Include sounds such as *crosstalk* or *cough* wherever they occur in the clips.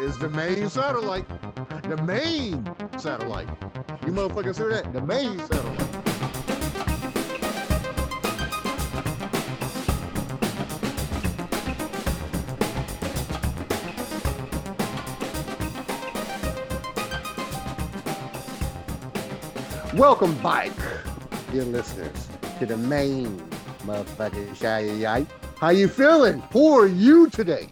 Is the main satellite. The main satellite. You motherfuckers hear that? The main satellite. Welcome back, dear listeners, to the main motherfucking shy. How you feeling? Who are you today?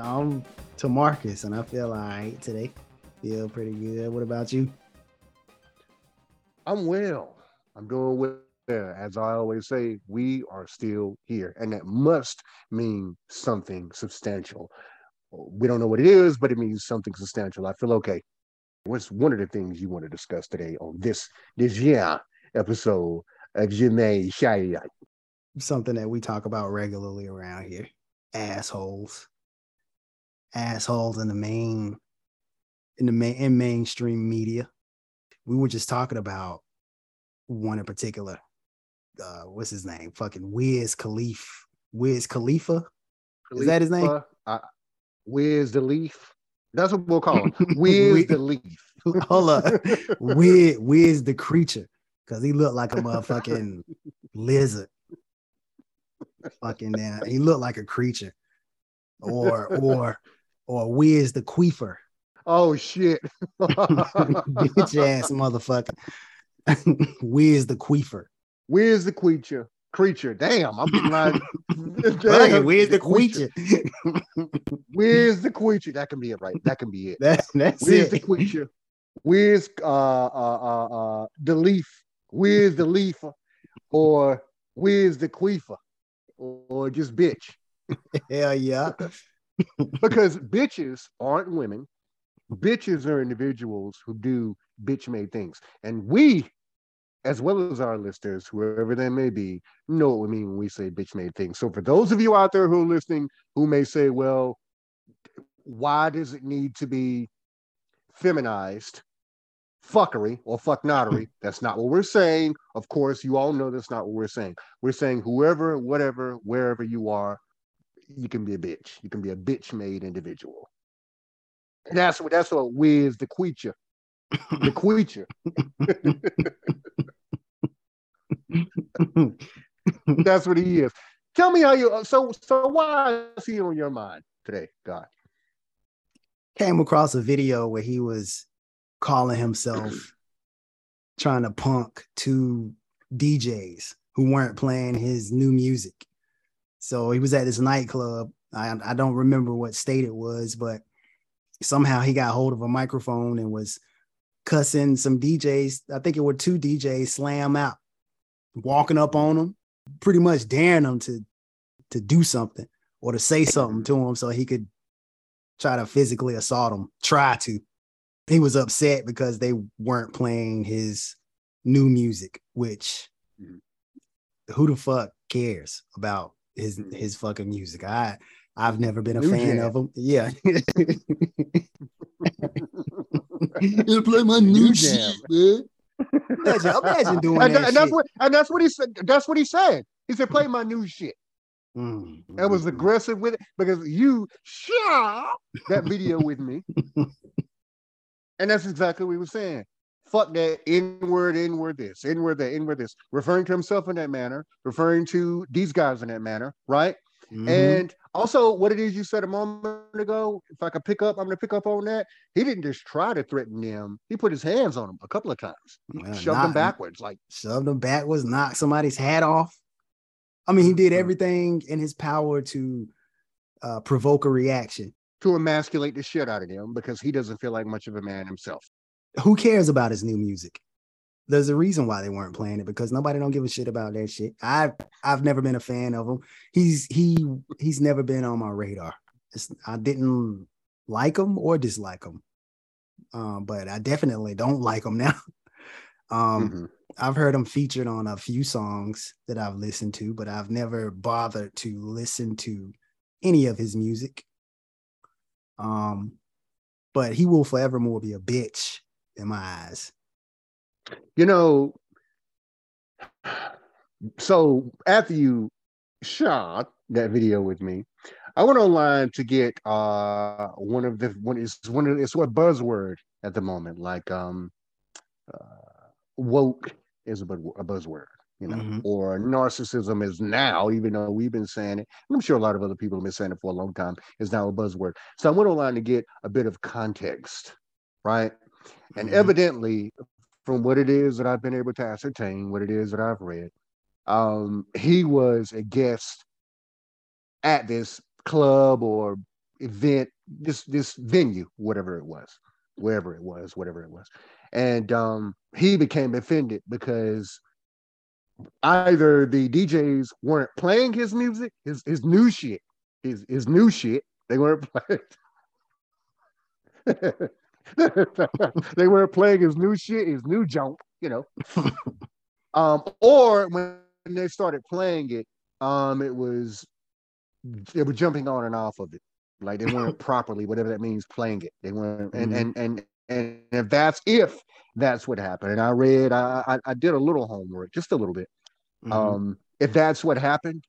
I'm to Marcus, and I feel all right today. Feel pretty good. What about you? I'm well. I'm doing well. As I always say, we are still here, and that must mean something substantial. We don't know what it is, but it means something substantial. I feel okay. What's one of the things you want to discuss today on this this year episode of Janae Shy? Something that we talk about regularly around here. Assholes. Assholes in the main in the main in mainstream media. We were just talking about one in particular. Uh, what's his name? Fucking Wiz Khalif. Wiz Khalifa. Is that his name? Khalifa, Uh, Wiz the Leaf. That's what we'll call him. *laughs* Wiz Wiz- the Leaf. *laughs* Hold up. Wiz, Wiz the creature. Cause he looked like a motherfucking *laughs* lizard. Fucking damn. He looked like a creature. Or or or Wiz the queefer. Oh shit. *laughs* Bitch ass motherfucker. *laughs* Wiz the queefer. Wiz the creature. Creature. Damn, I'm like Fucking Wiz the creature. *laughs* Wiz the creature. That can be it, right? That can be it. That, that's the it. creature. Wiz uh uh uh uh the leaf. Wiz the leaf or Wiz the queefer. Or just bitch. Hell yeah. *laughs* because bitches aren't women. Bitches are individuals who do bitch made things. And we, as well as our listeners, whoever they may be, know what we mean when we say bitch made things. So for those of you out there who are listening who may say, well, why does it need to be feminized? Fuckery or fucknottery. Hmm. That's not what we're saying. Of course, you all know that's not what we're saying. We're saying whoever, whatever, wherever you are, you can be a bitch. You can be a bitch made individual. And that's what that's what Wiz the creature. The creature. That's what he is. Tell me how you uh, so so why is he on your mind today, God? Came across a video where he was calling himself trying to punk two DJs who weren't playing his new music. So he was at this nightclub. I, I don't remember what state it was, but somehow he got hold of a microphone and was cussing some DJs. I think it were two DJs slam out, walking up on them, pretty much daring them to to do something or to say something to him so he could try to physically assault him. Try to. He was upset because they weren't playing his new music, which Mhm. who the fuck cares about his Mhm. his fucking music? I I've never been a New fan jam. of him. Yeah. *laughs* You play my new New shit, jam. man. Imagine, imagine doing and, that. and that's shit. what and that's what he said. That's what he said. He said, play my new shit. Mm, That was aggressive with it because you shot that video with me. *laughs* And that's exactly what he was saying. Fuck that inward, inward this, inward that, inward this, referring to himself in that manner, referring to these guys in that manner, right? mhm. And also, what it is you said a moment ago, if I could pick up, I'm going to pick up on that. He didn't just try to threaten them, he put his hands on them a couple of times, Well, shoved them backwards. Like, shoved them backwards, knocked somebody's hat off. I mean, he did Mhm. everything in his power to uh, provoke a reaction. To emasculate the shit out of him because he doesn't feel like much of a man himself. Who cares about his new music? There's a reason why they weren't playing it because nobody don't give a shit about that shit. I've I've never been a fan of him. He's he he's never been on my radar. It's, I didn't like him or dislike him, um, but I definitely don't like him *laughs* now. Um, Mhm. I've heard him featured on a few songs that I've listened to, but I've never bothered to listen to any of his music. Um, but he will forevermore be a bitch in my eyes. You know, so after you shot that video with me. I went online to get uh one of the one is one of it's what buzzword at the moment, like um uh, woke is a, a buzzword, you know, mm-hmm. or narcissism is now, even though we've been saying it. I'm sure a lot of other people have been saying it for a long time, is now a buzzword. So I went online to get a bit of context, right? And mm-hmm. evidently, from what it is that I've been able to ascertain, what it is that I've read, um, he was a guest at this club or event, this this venue, whatever it was, wherever it was, whatever it was, and um, he became offended because either the DJs weren't playing his music, his his new shit, his his new shit, they weren't playing. *laughs* they weren't playing his new shit, his new junk, you know. *laughs* um, or when they started playing it, um, it was they were jumping on and off of it. Like they weren't *laughs* properly, whatever that means, playing it. They weren't, mm-hmm. and and and if that's if that's what happened, and I read, I I, I did a little homework, just a little bit. Mm-hmm. Um, if that's what happened,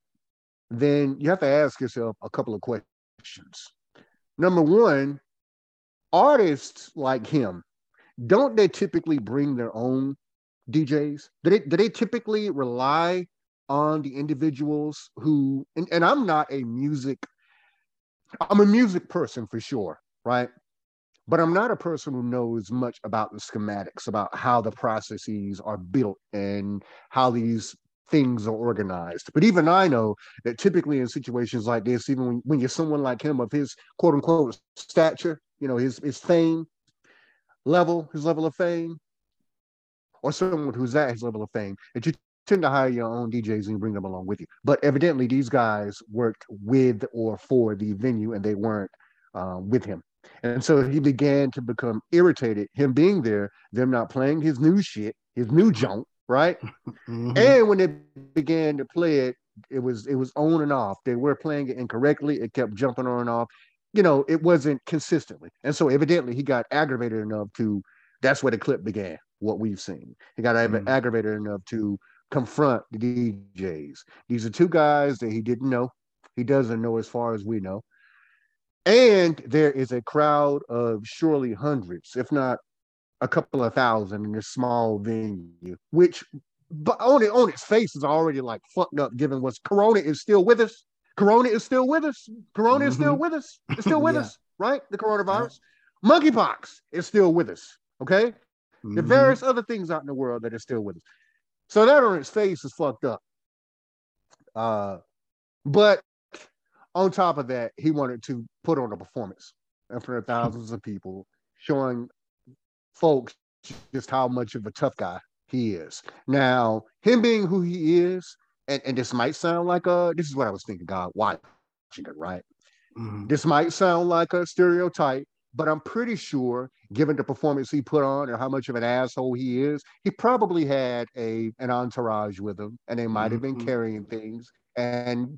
then you have to ask yourself a couple of questions. Number one, artists like him, don't they typically bring their own DJs? Do they do they typically rely on the individuals who and, and I'm not a music, I'm a music person for sure, right? But I'm not a person who knows much about the schematics, about how the processes are built and how these things are organized. But even I know that typically in situations like this, even when, when you're someone like him of his quote unquote stature, you know, his his fame level, his level of fame, or someone who's at his level of fame, that you tend to hire your own DJs and bring them along with you. But evidently, these guys worked with or for the venue, and they weren't um, with him. And so he began to become irritated. Him being there, them not playing his new shit, his new junk, right? *laughs* Mm-hmm. And when they began to play it, it was it was on and off. They were playing it incorrectly. It kept jumping on and off. You know, it wasn't consistently. And so evidently he got aggravated enough to that's where the clip began, what we've seen. He got mm-hmm. aggravated enough to confront the DJs. These are two guys that he didn't know. He doesn't know as far as we know. And there is a crowd of surely hundreds, if not a couple of thousand in this small venue, which but on it on its face is already like fucked up given what's corona is still with us. Corona is still with us. Corona mm-hmm. is still mm-hmm. with us. It's still *laughs* with yeah. us, right? The coronavirus. Yeah. Monkeypox is still with us. Okay. Mm-hmm. The various other things out in the world that are still with us. So that on its face is fucked up. Uh, but on top of that, he wanted to put on a performance in front of thousands of people, showing folks just how much of a tough guy he is. Now, him being who he is, and, and this might sound like a this is what I was thinking, God, watching it, right? Mm-hmm. This might sound like a stereotype, but I'm pretty sure, given the performance he put on and how much of an asshole he is, he probably had a an entourage with him, and they might have been mm-hmm. carrying things. And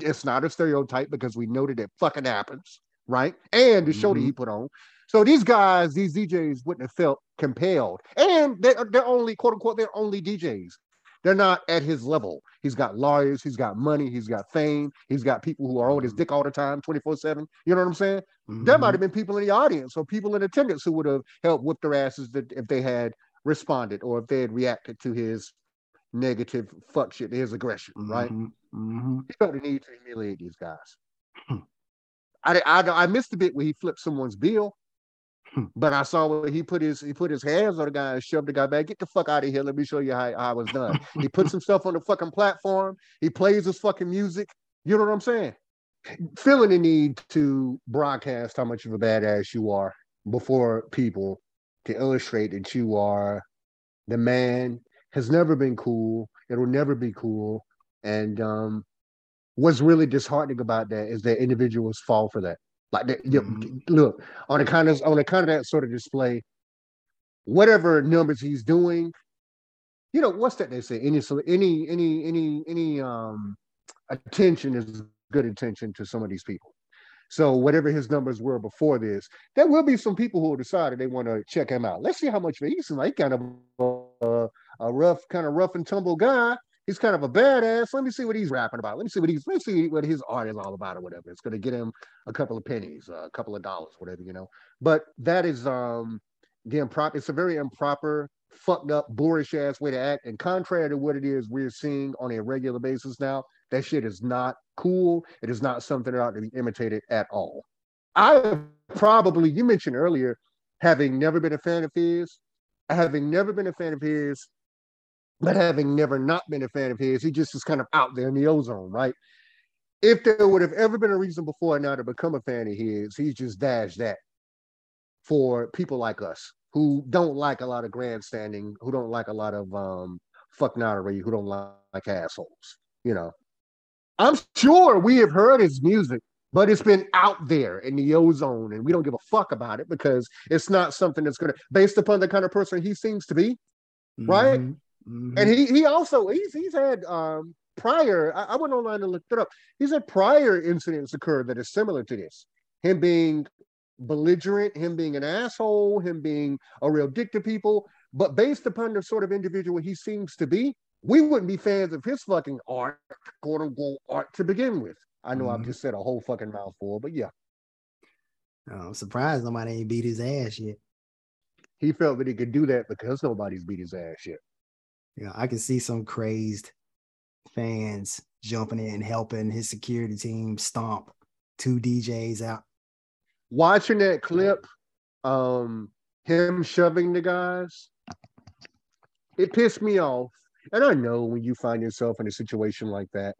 it's not a stereotype because we know that it fucking happens, right? And the show mm-hmm. that he mm-hmm. put on. So these guys, these DJs wouldn't have felt compelled, and they're, they're only quote unquote they're only DJs. They're not at his level. He's got lawyers, he's got money, he's got fame, he's got people who are on his mm-hmm. dick all the time, 24-7. You know what I'm saying? Mm-hmm. There might have been people in the audience or people in attendance who would have helped whip their asses if they had responded or if they had reacted to his negative fuck shit, his aggression, mm-hmm. right? Mm-hmm. He felt the need to humiliate these guys. Hmm. I, I I missed a bit where he flipped someone's bill. Hmm. But I saw where he put his he put his hands on the guy and shoved the guy back. Get the fuck out of here. Let me show you how, how I was done. *laughs* he puts himself on the fucking platform. He plays his fucking music. You know what I'm saying? Feeling the need to broadcast how much of a badass you are before people to illustrate that you are the man has never been cool. It'll never be cool. And um, what's really disheartening about that is that individuals fall for that. Like mm-hmm. look on the kind of on the kind of that sort of display, whatever numbers he's doing, you know what's that they say? Any any any any any um attention is good attention to some of these people. So whatever his numbers were before this, there will be some people who will decide they want to check him out. Let's see how much he seems like kind of a, a rough, kind of rough and tumble guy. He's kind of a badass. Let me see what he's rapping about. Let me see what he's let me see what his art is all about or whatever. It's gonna get him a couple of pennies, a couple of dollars, whatever, you know. But that is um the improper it's a very improper, fucked up, boorish ass way to act. And contrary to what it is we're seeing on a regular basis now, that shit is not cool. It is not something that ought to be imitated at all. I probably you mentioned earlier having never been a fan of his, having never been a fan of his, but having never not been a fan of his, he just is kind of out there in the ozone, right? If there would have ever been a reason before now to become a fan of his, he's just dashed that for people like us who don't like a lot of grandstanding, who don't like a lot of um fuck notary, who don't like, assholes, you know. I'm sure we have heard his music but it's been out there in the ozone and we don't give a fuck about it because it's not something that's going to based upon the kind of person he seems to be right mm-hmm. And he he also he's he's had um prior I, I, went online and looked it up he's had prior incidents occur that is similar to this him being belligerent him being an asshole him being a real dick to people but based upon the sort of individual he seems to be we wouldn't be fans of his fucking art quote unquote art to begin with I know mm-hmm. I've just said a whole fucking mouthful, but yeah. Oh, I'm surprised nobody ain't beat his ass yet. He felt that he could do that because nobody's beat his ass yet. Yeah, I can see some crazed fans jumping in and helping his security team stomp two DJs out. Watching that clip, um, him shoving the guys, it pissed me off. And I know when you find yourself in a situation like that,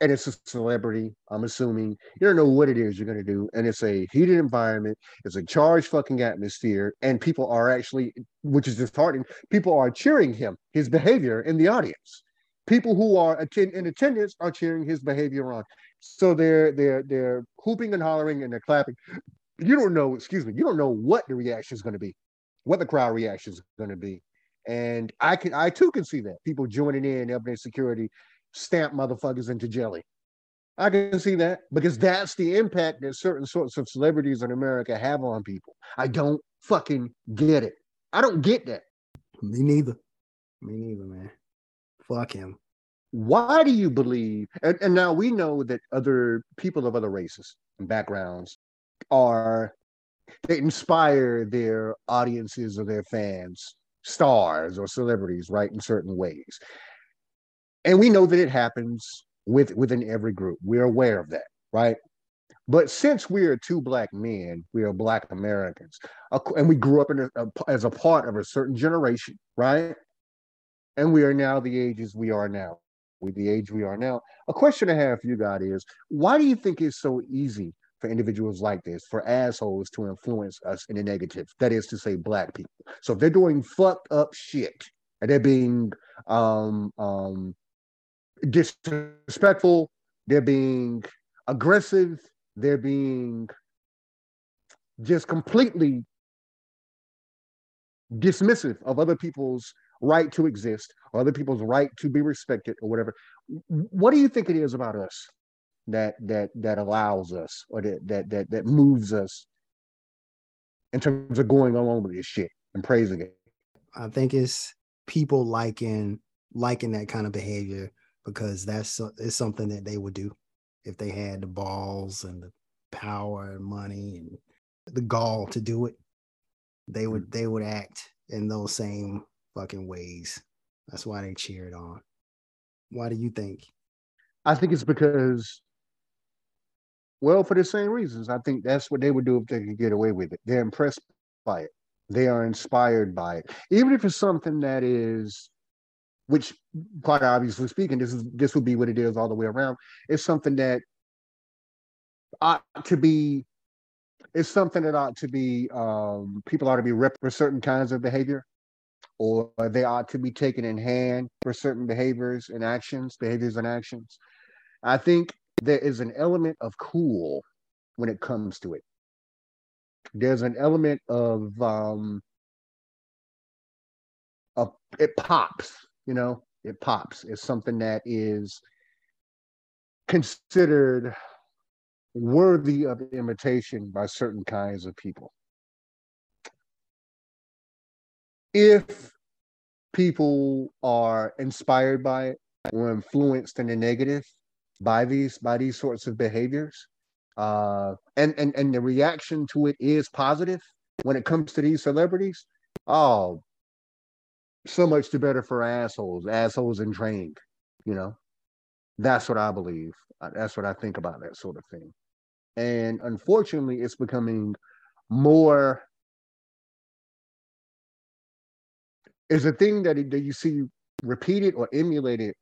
and it's a celebrity, I'm assuming. You don't know what it is you're going to do. And it's a heated environment, it's a charged fucking atmosphere, and people are actually, which is disheartening, people are cheering him, his behavior in the audience. People who are attend- in attendance are cheering his behavior on. So they're they're they're hooping and hollering and they're clapping. You don't know, excuse me, you don't know what the reaction is going to be, what the crowd reaction is going to be. And I can I too can see that. People joining in, helping security, stamp motherfuckers into jelly. I can see that because that's the impact that certain sorts of celebrities in America have on people. I don't fucking get it. I don't get that. Me neither. Me neither, man. Fuck him. Why do you believe? And, and now we know that other people of other races and backgrounds are they inspire their audiences or their fans, stars or celebrities, right, in certain ways and we know that it happens with within every group. We're aware of that, right? But since we are two black men, we are black Americans, and we grew up in a, as a part of a certain generation, right? And we are now the ages we are now. With the age we are now. A question I have for you guys is why do you think it's so easy for individuals like this, for assholes to influence us in the negative? That is to say, black people. So if they're doing fucked up shit and they're being um, um, disrespectful, they're being aggressive, they're being just completely dismissive of other people's right to exist or other people's right to be respected or whatever. What do you think it is about us that that that allows us or that that that, that moves us in terms of going along with this shit and praising it? I think it's people liking liking that kind of behavior because that's it's something that they would do if they had the balls and the power and money and the gall to do it. They would mm. they would act in those same fucking ways. That's why they cheered on. Why do you think? I think it's because, well, for the same reasons. I think that's what they would do if they could get away with it. They're impressed by it. They are inspired by it. Even if it's something that is which quite obviously speaking, this is this would be what it is all the way around. It's something that ought to be it's something that ought to be um, people ought to be ripped for certain kinds of behavior or they ought to be taken in hand for certain behaviors and actions behaviors and actions. I think there is an element of cool when it comes to it. There's an element of um of it pops you know, it pops. It's something that is considered worthy of imitation by certain kinds of people. If people are inspired by it or influenced in the negative by these by these sorts of behaviors uh and and and the reaction to it is positive when it comes to these celebrities oh so much the better for assholes assholes in training you know that's what i believe Uh, that's what i think about that sort of thing and unfortunately it's becoming more is a thing that, that you see repeated or emulated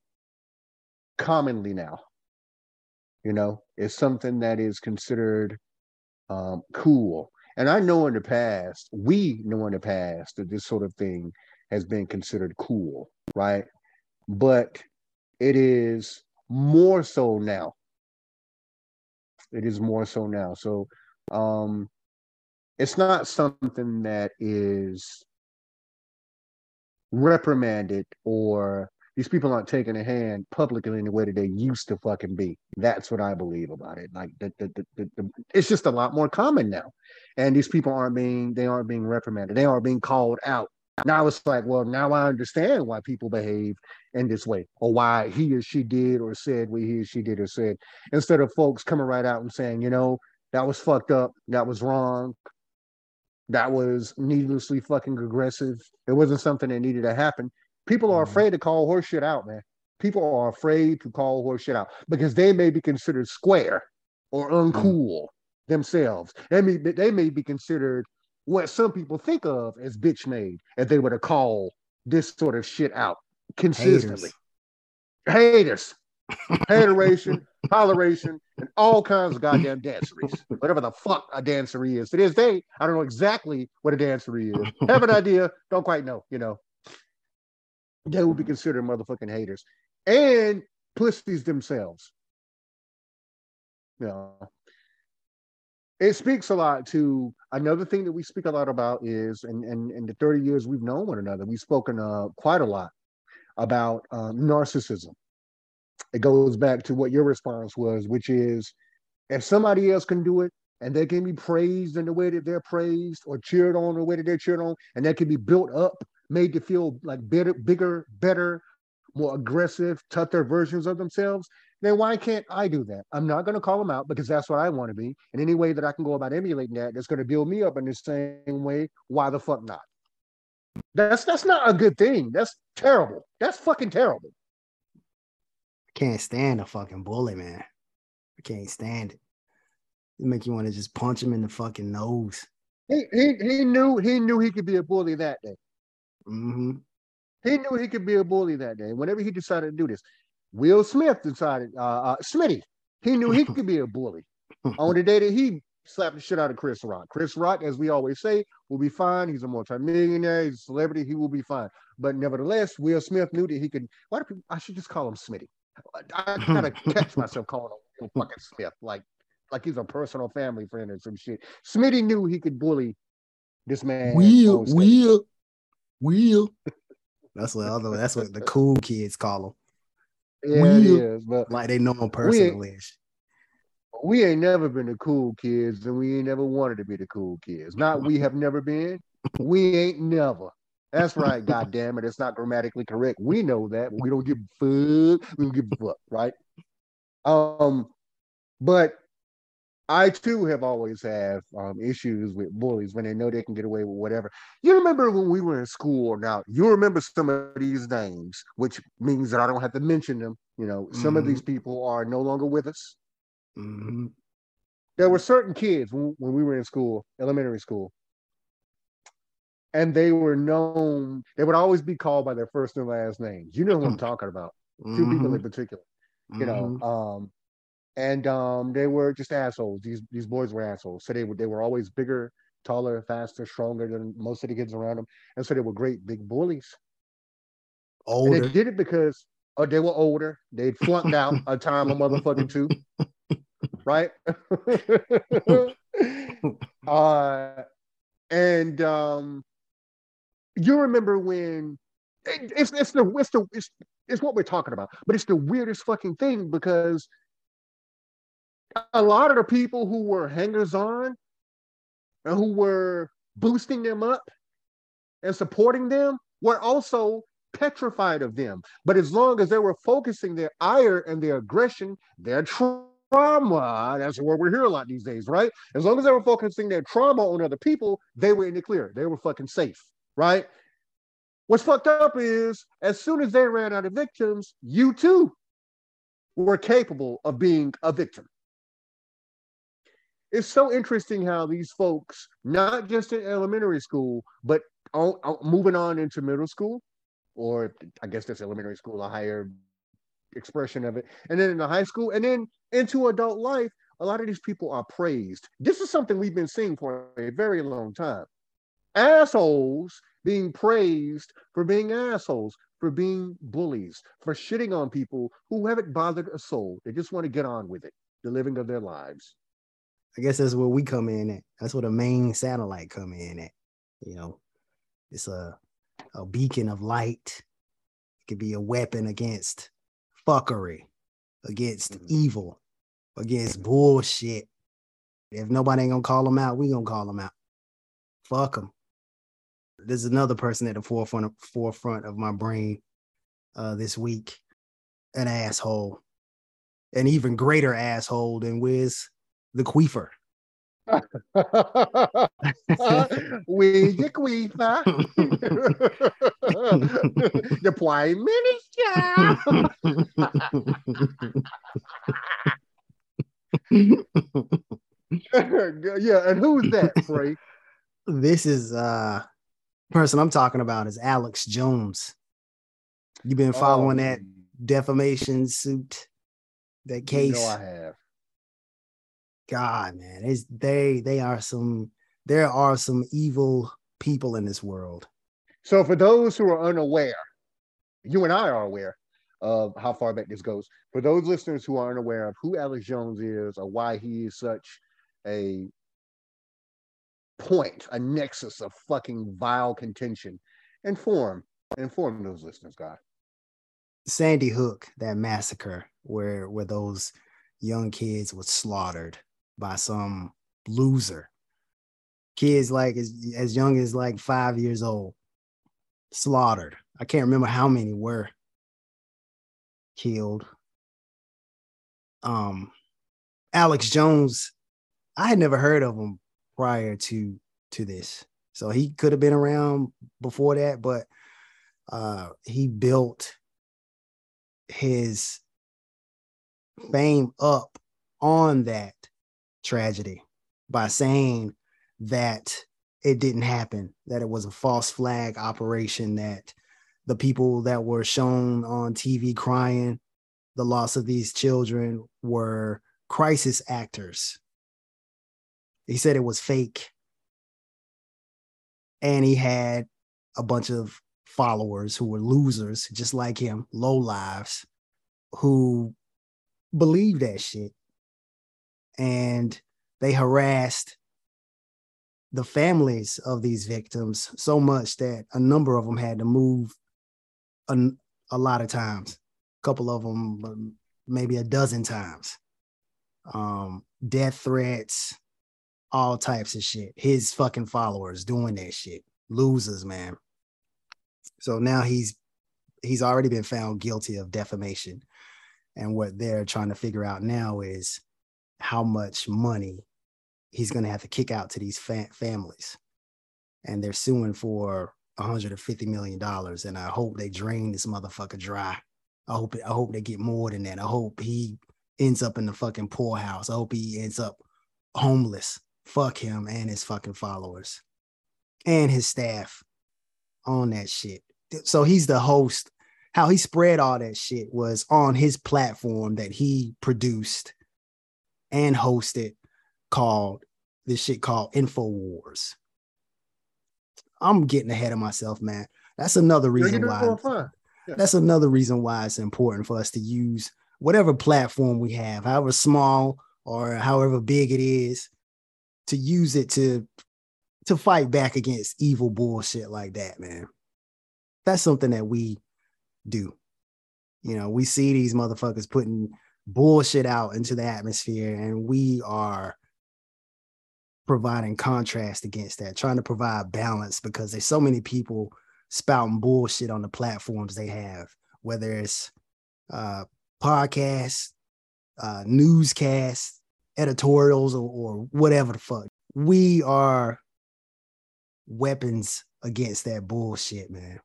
commonly now. You know, it's something that is considered um, cool. And I know in the past, we know in the past that this sort of thing has been considered cool, right? But it is more so now. It is more so now. So um it's not something that is reprimanded or these people aren't taking a hand publicly in the way that they used to fucking be. That's what I believe about it. Like the, the, the, the, it's just a lot more common now, and these people aren't being they aren't being reprimanded. They aren't being called out. Now it's like, well, now I understand why people behave in this way, or why he or she did or said what he or she did or said. Instead of folks coming right out and saying, you know, that was fucked up, that was wrong, that was needlessly fucking aggressive. It wasn't something that needed to happen. People are Mhm. afraid to call horse shit out, man. People are afraid to call horse shit out because they may be considered square or uncool themselves. They may, they may be considered what some people think of as bitch made if they were to call this sort of shit out consistently. Haters, hateration, *laughs* toleration, and all kinds of goddamn danceries. Whatever the fuck a dancery is. To this day, I don't know exactly what a dancery is. Have an idea, don't quite know, you know. They would be considered motherfucking haters. And pussies themselves. You know. It speaks a lot to another thing that we speak a lot about is, and in, in, in the 30 years we've known one another, we've spoken uh, quite a lot about um, narcissism. It goes back to what your response was, which is if somebody else can do it and they can be praised in the way that they're praised or cheered on the way that they're cheered on, and that can be built up, made to feel like better, bigger, better, more aggressive, tougher versions of themselves, then why can't I do that? I'm not going to call them out because that's what I want to be. And any way that I can go about emulating that that's going to build me up in the same way, why the fuck not? That's that's not a good thing. That's terrible. That's fucking terrible. Can't stand a fucking bully, man. I can't stand it. It make you want to just punch him in the fucking nose. He, he he knew he knew he could be a bully that day. Mm-hmm. He knew he could be a bully that day. Whenever he decided to do this, Will Smith decided, uh, uh Smitty, he knew he could be a bully on the day that he slapped the shit out of Chris Rock. Chris Rock, as we always say, will be fine. He's a multimillionaire, he's a celebrity, he will be fine. But nevertheless, Will Smith knew that he could. Why do people? I should just call him Smitty. I, I *laughs* gotta catch myself calling him fucking Smith, like like he's a personal family friend or some shit. Smitty knew he could bully this man. Will, will, will. That's what other. That's what the cool kids call him. Yeah, it Will. is. But Like they know him personally. shit. we ain't never been the cool kids, and we ain't never wanted to be the cool kids. Not we have never been. We ain't never. That's right. *laughs* God damn it. It's not grammatically correct. We know that. We don't give a fuck. We don't give a fuck, right? Um, but I too have always have um, issues with bullies when they know they can get away with whatever. You remember when we were in school? Now you remember some of these names, which means that I don't have to mention them. You know, some of these people are no longer with us. Mhm. there were certain kids when, when we were in school, elementary school, and they were known, they would always be called by their first and last names. You know who I'm talking about. Two people in Mhm. particular, you know. Mhm. Um, and um, they were just assholes. These these boys were assholes. So they were they were always bigger, taller, faster, stronger than most of the kids around them. And so they were great big bullies. And older. they did it because oh, they were older. They'd flunked out a time a motherfucking two. Right? *laughs* uh and um you remember when it- it's it's the it's the it's, it's what we're talking about, but it's the weirdest fucking thing because a lot of the people who were hangers on and who were boosting them up and supporting them were also petrified of them. But as long as they were focusing their ire and their aggression, their trauma, that's what we're hear a lot these days, right? As long as they were focusing their trauma on other people, they were in the clear. They were fucking safe, right? What's fucked up is as soon as they ran out of victims, you too were capable of being a victim. It's so interesting how these folks, not just in elementary school, but on, on, moving on into middle school, or I guess that's elementary school, a higher expression of it, and then in the high school, and then into adult life, a lot of these people are praised. This is something we've been seeing for a very long time. Assholes being praised for being assholes, for being bullies, for shitting on people who haven't bothered a soul. They just want to get on with it, the living of their lives. I guess that's where we come in at. That's where the main satellite come in at. You know, it's a a beacon of light. It could be a weapon against fuckery, against mm-hmm. evil, against bullshit. If nobody ain't gonna call them out, we gonna call them out. Fuck them there's another person at the forefront of, forefront of my brain uh, this week, an asshole, an even greater asshole than Wiz the Queefer. *laughs* we the Queefer, *laughs* the Prime Minister. *laughs* yeah, and who's that, Frey? This is uh person I'm talking about is Alex Jones. You've been following oh, that defamation suit, that case. You know I have. God, man, it's they they are some there are some evil people in this world. So for those who are unaware, you and I are aware of how far back this goes. For those listeners who are unaware of who Alex Jones is or why he is such a point, a nexus of fucking vile contention. Inform, inform those listeners, God. Sandy Hook, that massacre where where those young kids were slaughtered by some loser. Kids like as, as young as like five years old, slaughtered. I can't remember how many were killed. Um, Alex Jones, I had never heard of him prior to to this. So he could have been around before that, but uh, he built his fame up on that tragedy by saying that it didn't happen, that it was a false flag operation, that the people that were shown on TV crying the loss of these children were crisis actors he said it was fake. And he had a bunch of followers who were losers, just like him, low lives, who believed that shit. And they harassed the families of these victims so much that a number of them had to move a, a lot of times, a couple of them, maybe a dozen times. Um, death threats, all types of shit. His fucking followers doing that shit. Losers, man. So now he's he's already been found guilty of defamation. And what they're trying to figure out now is how much money he's going to have to kick out to these fa- families. And they're suing for 150 million dollars and I hope they drain this motherfucker dry. I hope I hope they get more than that. I hope he ends up in the fucking poorhouse. I hope he ends up homeless fuck him and his fucking followers and his staff on that shit. So he's the host. How he spread all that shit was on his platform that he produced and hosted called this shit called InfoWars. I'm getting ahead of myself, man. That's another reason why. Yeah. That's another reason why it's important for us to use whatever platform we have, however small or however big it is, to use it to to fight back against evil bullshit like that, man. That's something that we do. You know, we see these motherfuckers putting bullshit out into the atmosphere, and we are providing contrast against that, trying to provide balance because there's so many people spouting bullshit on the platforms they have, whether it's uh podcasts, uh newscasts, editorials, or, or whatever the fuck. We are weapons against that bullshit, man.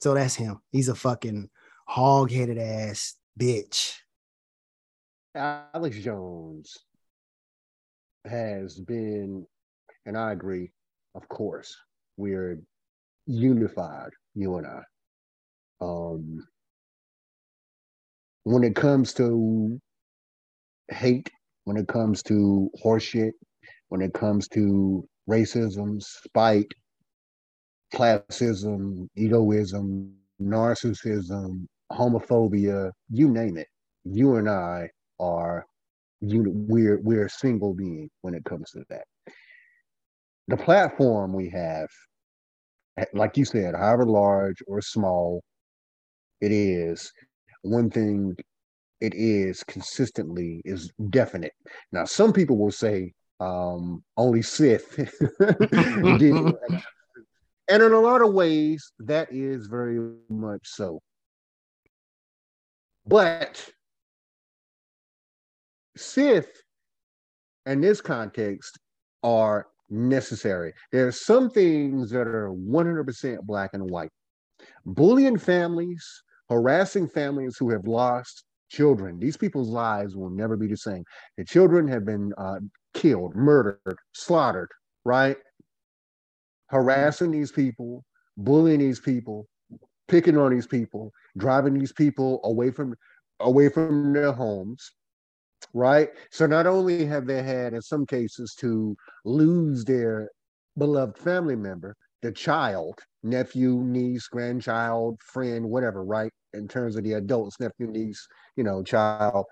So that's him. He's a fucking hog-headed ass bitch. Alex Jones has been, and I agree, of course, we're unified, you and I. Um, when it comes to hate, when it comes to horseshit, when it comes to racism, spite, classism, egoism, narcissism, homophobia, you name it. You and I are you we're we're a single being when it comes to that. The platform we have, like you said, however large or small it is, one thing it is consistently is definite. Now, some people will say um, only Sith *laughs* *laughs* and in a lot of ways, that is very much so. But Sith, in this context, are necessary. There are some things that are 100% black and white. Bullying families, harassing families who have lost children. These people's lives will never be the same. The children have been uh, killed, murdered, slaughtered, right? harassing these people, bullying these people, picking on these people, driving these people away from away from their homes, right? So not only have they had, in some cases, to lose their beloved family member, the child, nephew, niece, grandchild, friend, whatever, right? In terms of the adults, nephew, niece, you know, child.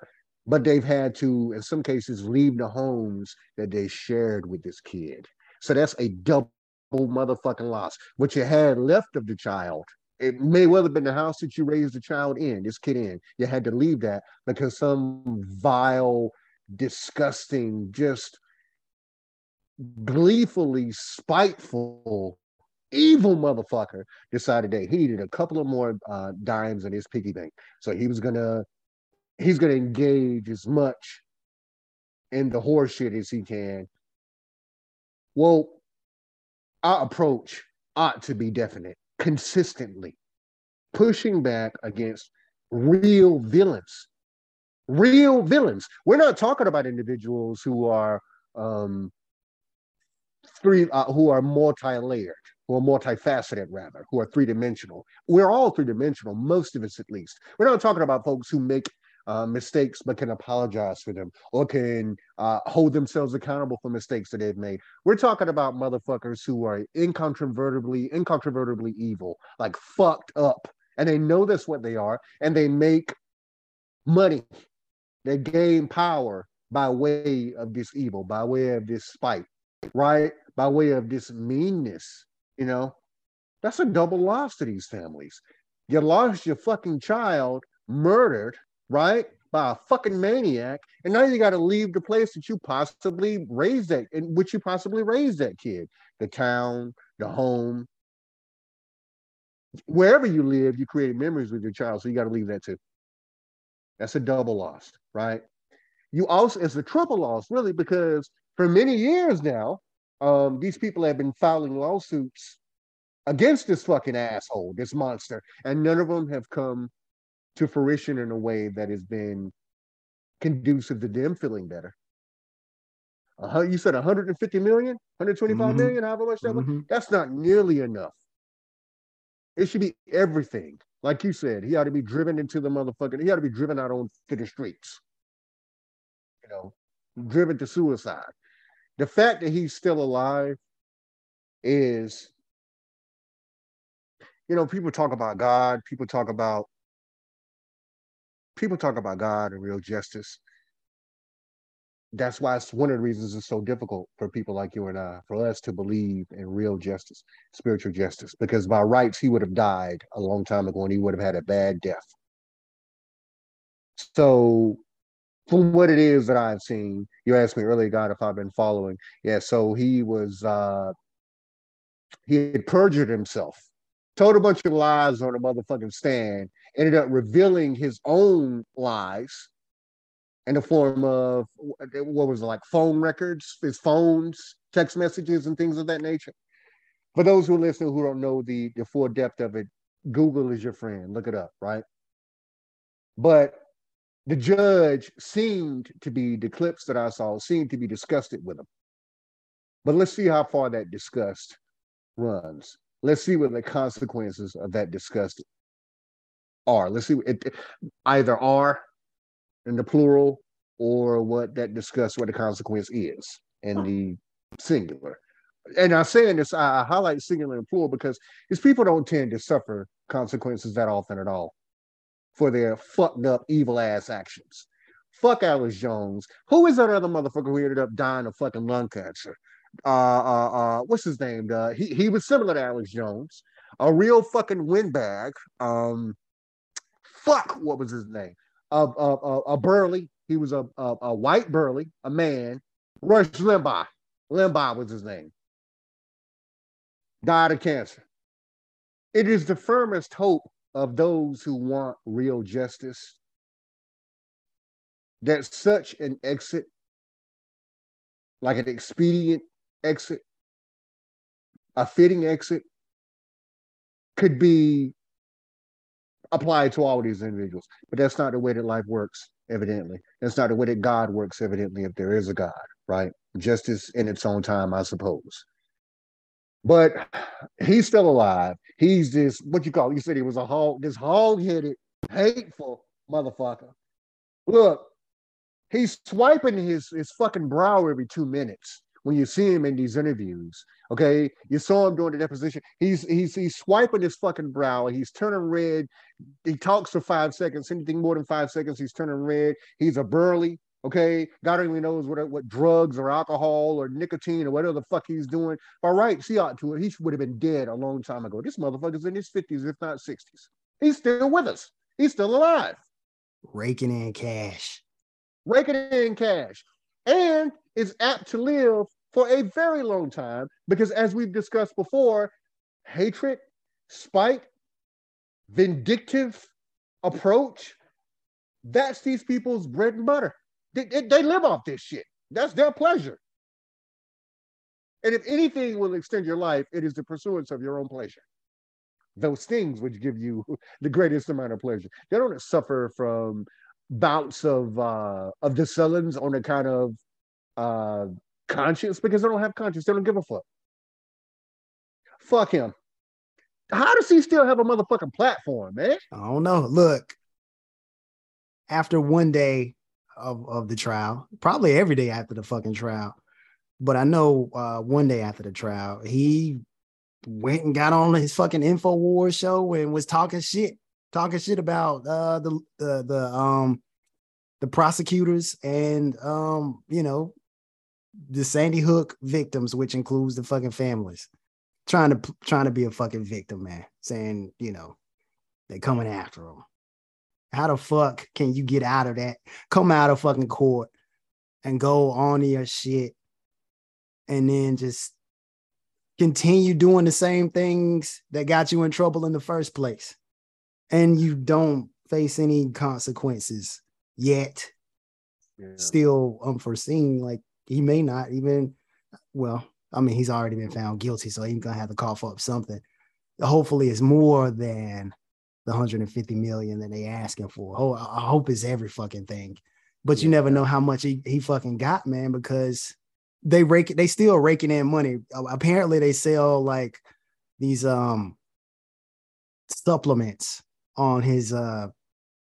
But they've had to, in some cases, leave the homes that they shared with this kid. So that's a double motherfucking loss. What you had left of the child, it may well have been the house that you raised the child in, this kid in. You had to leave that because some vile, disgusting, just gleefully spiteful, evil motherfucker decided that he needed a couple of more uh, dimes in his piggy bank. So he was gonna he's gonna engage as much in the horseshit as he can. Well, our approach ought to be definite, consistently pushing back against real villains. Real villains. We're not talking about individuals who are um, three, uh, who are multi-layered, are multifaceted, rather, who are three-dimensional. We're all three-dimensional, most of us at least. We're not talking about folks who make uh, mistakes but can apologize for them or can uh, hold themselves accountable for mistakes that they've made. We're talking about motherfuckers who are incontrovertibly, incontrovertibly evil, like fucked up, and they know that's what they are, and they make money. They gain power by way of this evil, by way of this spite, right? By way of this meanness, you know. That's a double loss to these families. You lost your fucking child murdered right? By a fucking maniac. And now you got to leave the place that you possibly raised that, in which you possibly raised that kid, the town, the home. Wherever you live, you create memories with your child. So you got to leave that too. That's a double loss, right? You also, it's a triple loss, really, because for many years now, um, these people have been filing lawsuits against this fucking asshole, this monster, and none of them have come to fruition in a way that has been conducive to them feeling better. Uh, you said 150 million, 125 mm-hmm. million, however much that mm-hmm. was. That's not nearly enough. It should be everything. Like you said, he ought to be driven into the motherfucking, he ought to be driven out on to the streets. You know, driven to suicide. The fact that he's still alive is, you know, people talk about God, people talk about people talk about God and real justice. That's why it's one of the reasons it's so difficult for people like you and I, for us to believe in real justice, spiritual justice, because by rights, he would have died a long time ago and he would have had a bad death. So, from what it is that I've seen, you asked me earlier, God, if I've been following. Yeah, so he was uh, he had perjured himself, told a bunch of lies on a motherfucking stand, ended up revealing his own lies in the form of what was it, like phone records, his phones, text messages, and things of that nature. For those who listen who don't know the, the full depth of it, Google is your friend. Look it up, right? But the judge seemed to be, the clips that I saw seemed to be disgusted with him. But let's see how far that disgust runs. Let's see what the consequences of that disgust are. Let's see it either are in the plural or what that disgust, what the consequence is in the singular. And I'm saying this, I highlight singular and plural because these people don't tend to suffer consequences that often at all for their fucked up, evil ass actions. Fuck Alex Jones. Who is that other motherfucker who ended up dying of fucking lung cancer? Uh, uh, uh, what's his name? Uh, he he was similar to Alex Jones, a real fucking windbag. Um, fuck, what was his name? A uh, uh, uh, Burley. He was a, a a white burly, a man. Rush Limbaugh. Limbaugh was his name. Died of cancer. It is the firmest hope of those who want real justice that such an exit, like an expedient exit, a fitting exit, could be applied to all these individuals. But that's not the way that life works, evidently. That's not the way that God works, evidently, if there is a God, right? Justice in its own time, I suppose. But he's still alive. He's this, what you call? You said he was a hog, this hog-headed, hateful motherfucker. Look, he's swiping his, his fucking brow every two minutes when you see him in these interviews. Okay, you saw him during the deposition. He's he's he's swiping his fucking brow. He's turning red. He talks for five seconds. Anything more than five seconds, he's turning red. He's a burly. Okay, God only knows what what drugs or alcohol or nicotine or whatever the fuck he's doing. All right, see ought to it. He would have been dead a long time ago. This motherfucker's in his fifties, if not sixties. He's still with us. He's still alive. Raking in cash. Raking in cash, and is apt to live for a very long time because, as we've discussed before, hatred, spite, vindictive approach. That's these people's bread and butter. They, they, they live off this shit. That's their pleasure. And if anything will extend your life, it is the pursuance of your own pleasure. Those things which give you *laughs* the greatest amount of pleasure. They don't suffer from bouts of uh, of the sullens on a kind of uh, conscience because they don't have conscience. They don't give a fuck. Fuck him. How does he still have a motherfucking platform, man? I don't know. Look, after one day of, of the trial, probably every day after the fucking trial. But I know uh, one day after the trial, he went and got on his fucking InfoWars show and was talking shit, talking shit about uh, the the the um the prosecutors and um you know the Sandy Hook victims, which includes the fucking families, trying to trying to be a fucking victim, man, saying you know they're coming after them. How the fuck can you get out of that? Come out of fucking court and go on your shit and then just continue doing the same things that got you in trouble in the first place. And you don't face any consequences yet. Yeah. Still unforeseen. Like he may not even, well, I mean, he's already been found guilty, so he's gonna have to cough up something. Hopefully, it's more than the 150 million that they asking for. Oh, I hope it's every fucking thing. But you never know how much he, he fucking got, man, because they rake they still raking in money. Apparently they sell like these um supplements on his uh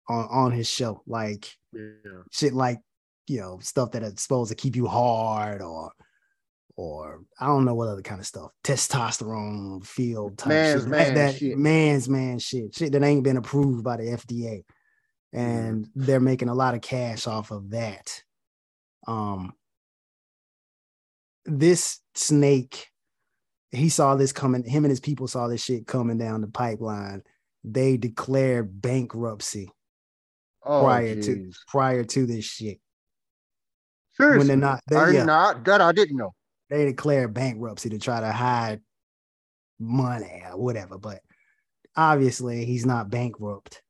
on, on his show. Like yeah. shit like you know, stuff that is supposed to keep you hard or or I don't know what other kind of stuff, testosterone field type man's shit. Man that, shit. man's man shit, shit that ain't been approved by the FDA, and mm. they're making a lot of cash off of that. Um, this snake, he saw this coming. Him and his people saw this shit coming down the pipeline. They declared bankruptcy oh, prior geez. to prior to this shit. Seriously? When they're not, they, yeah. not that I didn't know they declare bankruptcy to try to hide money or whatever. But obviously, he's not bankrupt.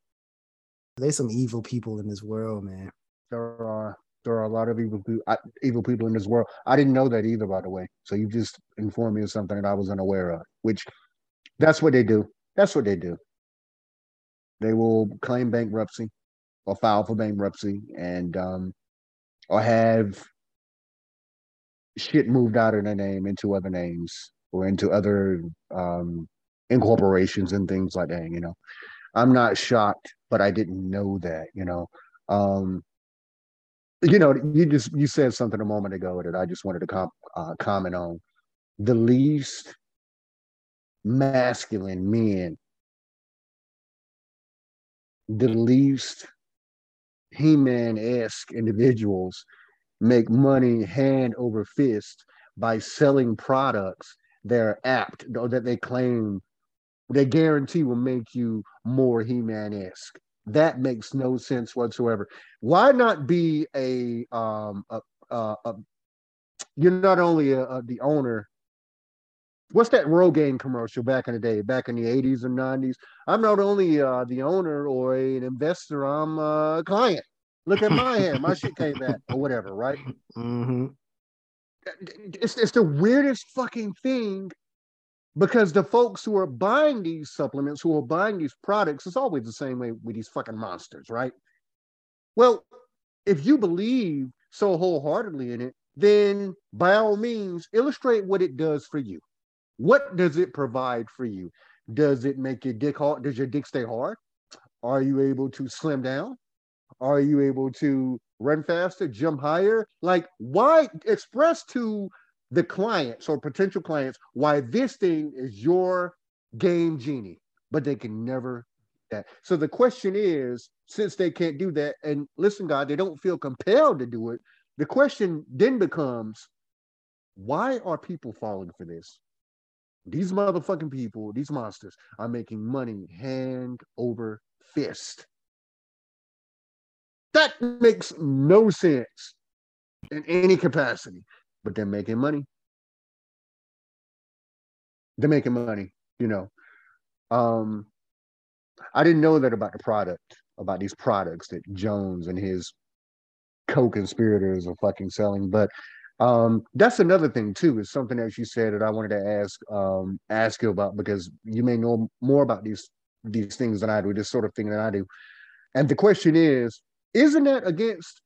There's some evil people in this world, man. There are there are a lot of evil evil people in this world. I didn't know that either, by the way. So you just informed me of something that I was unaware of. Which that's what they do. That's what they do. They will claim bankruptcy or file for bankruptcy and um, or have shit moved out of their name into other names or into other um, incorporations and things like that. You know, I'm not shocked, but I didn't know that. You know, um, you know, you just you said something a moment ago that I just wanted to com- uh, comment on. The least masculine men, the least He-Man esque individuals make money hand over fist by selling products that are apt or that they claim they guarantee will make you more He-Man esque. That makes no sense whatsoever. Why not be a um a, a, a you're not only a, the owner. What's that Rogaine commercial back in the day, back in the 80s and 90s? I'm not only uh, the owner or an investor, I'm a client. Look at my hand, my shit came back or whatever, right? Mm-hmm. It's, it's the weirdest fucking thing because the folks who are buying these supplements, who are buying these products, it's always the same way with these fucking monsters, right? Well, if you believe so wholeheartedly in it, then by all means, illustrate what it does for you. What does it provide for you? Does it make your dick hard? Does your dick stay hard? Are you able to slim down? Are you able to run faster, jump higher? Like, why express to the clients or potential clients why this thing is your game genie, but they can never that. So the question is, since they can't do that, and listen, God, they don't feel compelled to do it. The question then becomes, why are people falling for this? These motherfucking people, these monsters, are making money hand over fist. That makes no sense in any capacity but they're making money. They're making money, you know. Um, I didn't know that about the product, about these products that Jones and his co-conspirators are fucking selling. But um, that's another thing too. Is something that you said that I wanted to ask um, ask you about because you may know more about these these things than I do. This sort of thing than I do. And the question is, isn't that against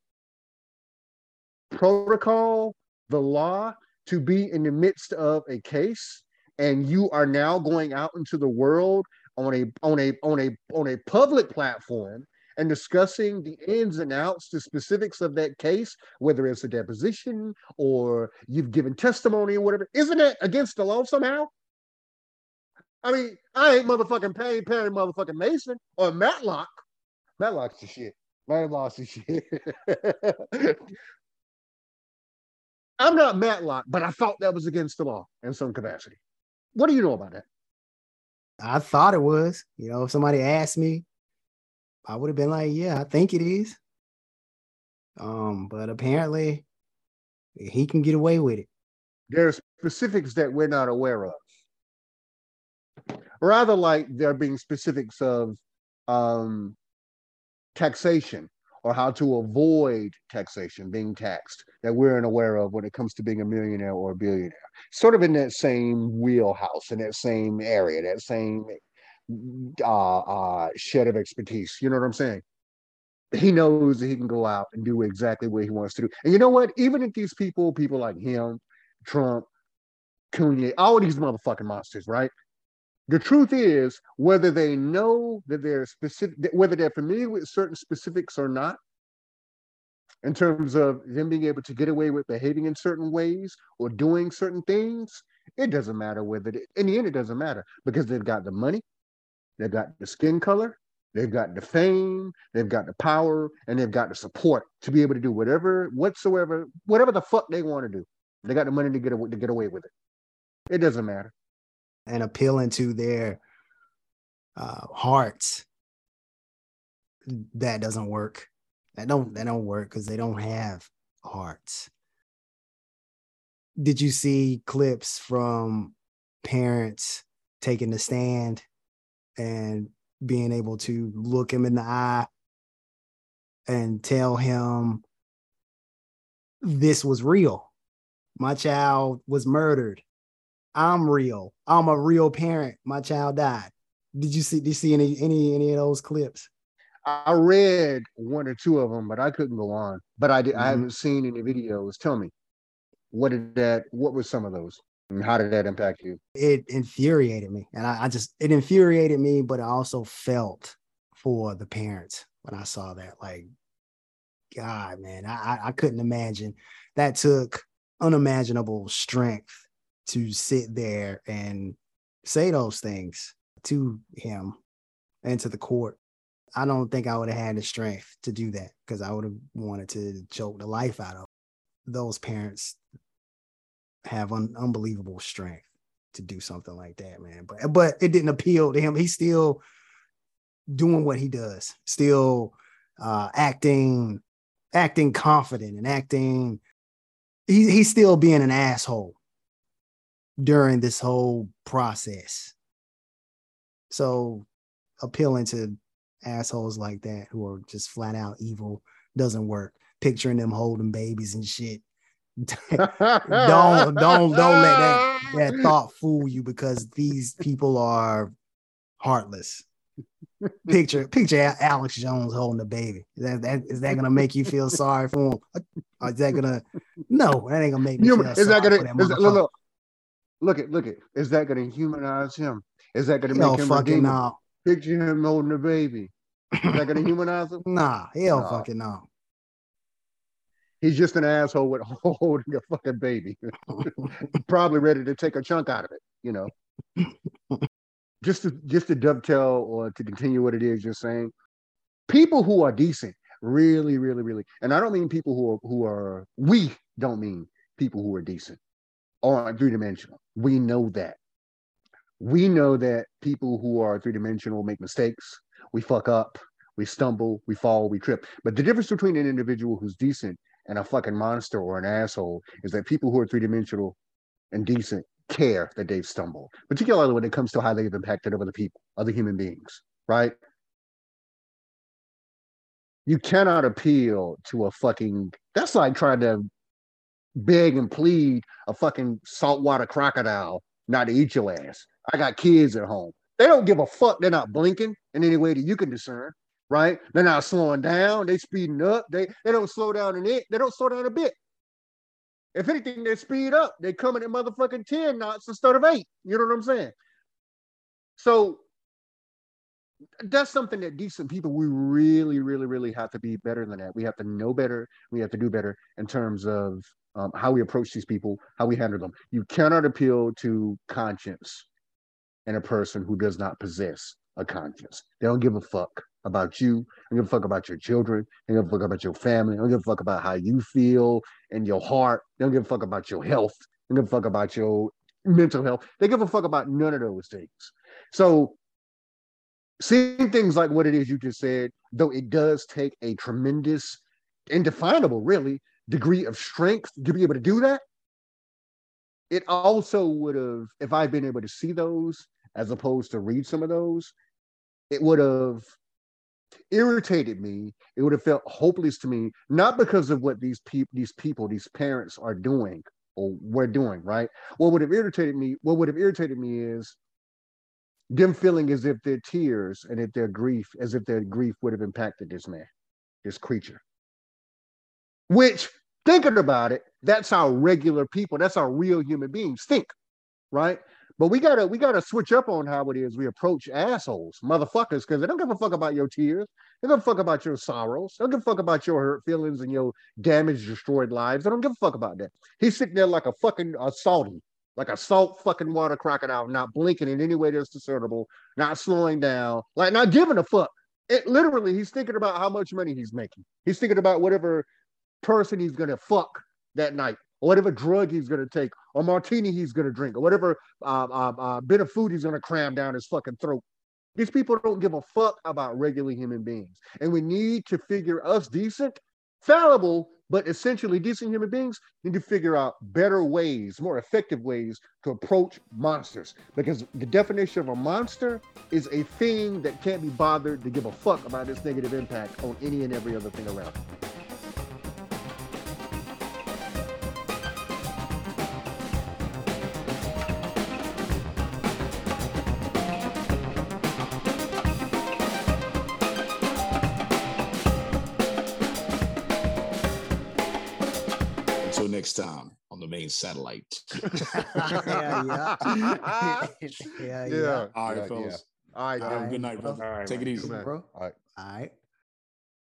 protocol the law to be in the midst of a case and you are now going out into the world on a on a on a on a public platform and discussing the ins and outs, the specifics of that case, whether it's a deposition or you've given testimony or whatever, isn't it against the law somehow? I mean, I ain't motherfucking Perry Perry motherfucking Mason or Matlock. Matlock's the shit. Matlock's the shit. *laughs* I'm not Matlock, but I thought that was against the law in some capacity. What do you know about that? I thought it was. You know, if somebody asked me, I would have been like, "Yeah, I think it is." Um, but apparently, he can get away with it. There are specifics that we're not aware of. Rather, like there being specifics of um, taxation or how to avoid taxation, being taxed, that we're unaware of when it comes to being a millionaire or a billionaire. Sort of in that same wheelhouse, in that same area, that same uh, uh, shed of expertise. You know what I'm saying? He knows that he can go out and do exactly what he wants to do. And you know what? Even if these people, people like him, Trump, Kanye, all these motherfucking monsters, right? The truth is, whether they know that they're specific, whether they're familiar with certain specifics or not, in terms of them being able to get away with behaving in certain ways or doing certain things, it doesn't matter whether, they, in the end, it doesn't matter because they've got the money, they've got the skin color, they've got the fame, they've got the power, and they've got the support to be able to do whatever, whatsoever, whatever the fuck they want to do. They got the money to get to get away with it. It doesn't matter and appealing to their uh, hearts, that doesn't work. That don't that don't work because they don't have hearts. Did you see clips from parents taking the stand and being able to look him in the eye and tell him this was real. My child was murdered. I'm real. I'm a real parent. My child died. Did you see? Did you see any any any of those clips? I read one or two of them, but I couldn't go on. But I did, mm-hmm. I haven't seen any videos. Tell me, what did that? What were some of those? How did that impact you? It infuriated me, and I, I just it infuriated me, but I also felt for the parents when I saw that. Like, God, man, I I couldn't imagine. That took unimaginable strength to sit there and say those things to him and to the court. I don't think I would have had the strength to do that because I would have wanted to choke the life out of those parents have un- unbelievable strength to do something like that, man. But but it didn't appeal to him. He's still doing what he does, still uh, acting acting confident and acting. He, he's still being an asshole during this whole process. So appealing to assholes like that who are just flat out evil doesn't work. Picturing them holding babies and shit. *laughs* don't don't don't let that that thought fool you because these people are heartless. Picture picture Alex Jones holding a baby. Is that, that is that gonna make you feel sorry for him? Or is that gonna no? That ain't gonna make me. Feel is that gonna is that, look, look, look at look at is that gonna humanize him? Is that gonna make him fucking no? Picture him holding a baby. Is that gonna *laughs* humanize him? Nah, hell no. fucking no. He's just an asshole with *laughs* holding a fucking baby. *laughs* Probably ready to take a chunk out of it, you know. *laughs* just to just to dovetail or to continue what it is you're saying, people who are decent, really, really, really, and I don't mean people who are who are we don't mean people who are decent or three dimensional. We know that. We know that people who are three dimensional make mistakes. We fuck up, we stumble, we fall, we trip. But the difference between an individual who's decent and a fucking monster or an asshole is that people who are three dimensional and decent care that they've stumbled, particularly when it comes to how they've impacted other people, other human beings, right? You cannot appeal to a fucking, that's like trying to beg and plead a fucking saltwater crocodile not to eat your ass. I got kids at home. They don't give a fuck. They're not blinking in any way that you can discern, right? They're not slowing down. They speeding up. They they don't slow down in it. They don't slow down a bit. If anything, they speed up. They coming at motherfucking 10 knots instead of eight. You know what I'm saying? So that's something that decent people we really, really, really have to be better than that. We have to know better. We have to do better in terms of um, how we approach these people, how we handle them. You cannot appeal to conscience in a person who does not possess a conscience. They don't give a fuck about you. They don't give a fuck about your children. They don't give a fuck about your family. They don't give a fuck about how you feel and your heart. They don't give a fuck about your health. They don't give a fuck about your mental health. They give a fuck about none of those things. So seeing things like what it is you just said, though it does take a tremendous, indefinable, really, degree of strength to be able to do that. It also would have, if I'd been able to see those as opposed to read some of those, it would have irritated me. It would have felt hopeless to me, not because of what these people, these people, these parents are doing or we're doing, right? What would have irritated me, what would have irritated me is them feeling as if their tears and if their grief, as if their grief would have impacted this man, this creature. Which, thinking about it, that's how regular people, that's how real human beings think, right? But we gotta we gotta switch up on how it is we approach assholes, motherfuckers, because they don't give a fuck about your tears. They don't fuck about your sorrows. They don't give a fuck about your hurt feelings and your damaged, destroyed lives. They don't give a fuck about that. He's sitting there like a fucking a salty, like a salt fucking water crocodile, not blinking in any way that's discernible, not slowing down, like not giving a fuck. It literally, he's thinking about how much money he's making. He's thinking about whatever person he's gonna fuck that night, or whatever drug he's gonna take, or martini he's gonna drink, or whatever uh, uh, uh, bit of food he's gonna cram down his fucking throat. These people don't give a fuck about regular human beings, and we need to figure us decent, fallible, But essentially, decent human beings need to figure out better ways, more effective ways to approach monsters. Because the definition of a monster is a thing that can't be bothered to give a fuck about its negative impact on any and every other thing around. On satellite. *laughs* *laughs* yeah, yeah. yeah, *laughs* yeah. Yeah. All right, yeah, fellas. All right, All right, man. good night, brother. All right, Take it easy. man. Bro. All right. All right.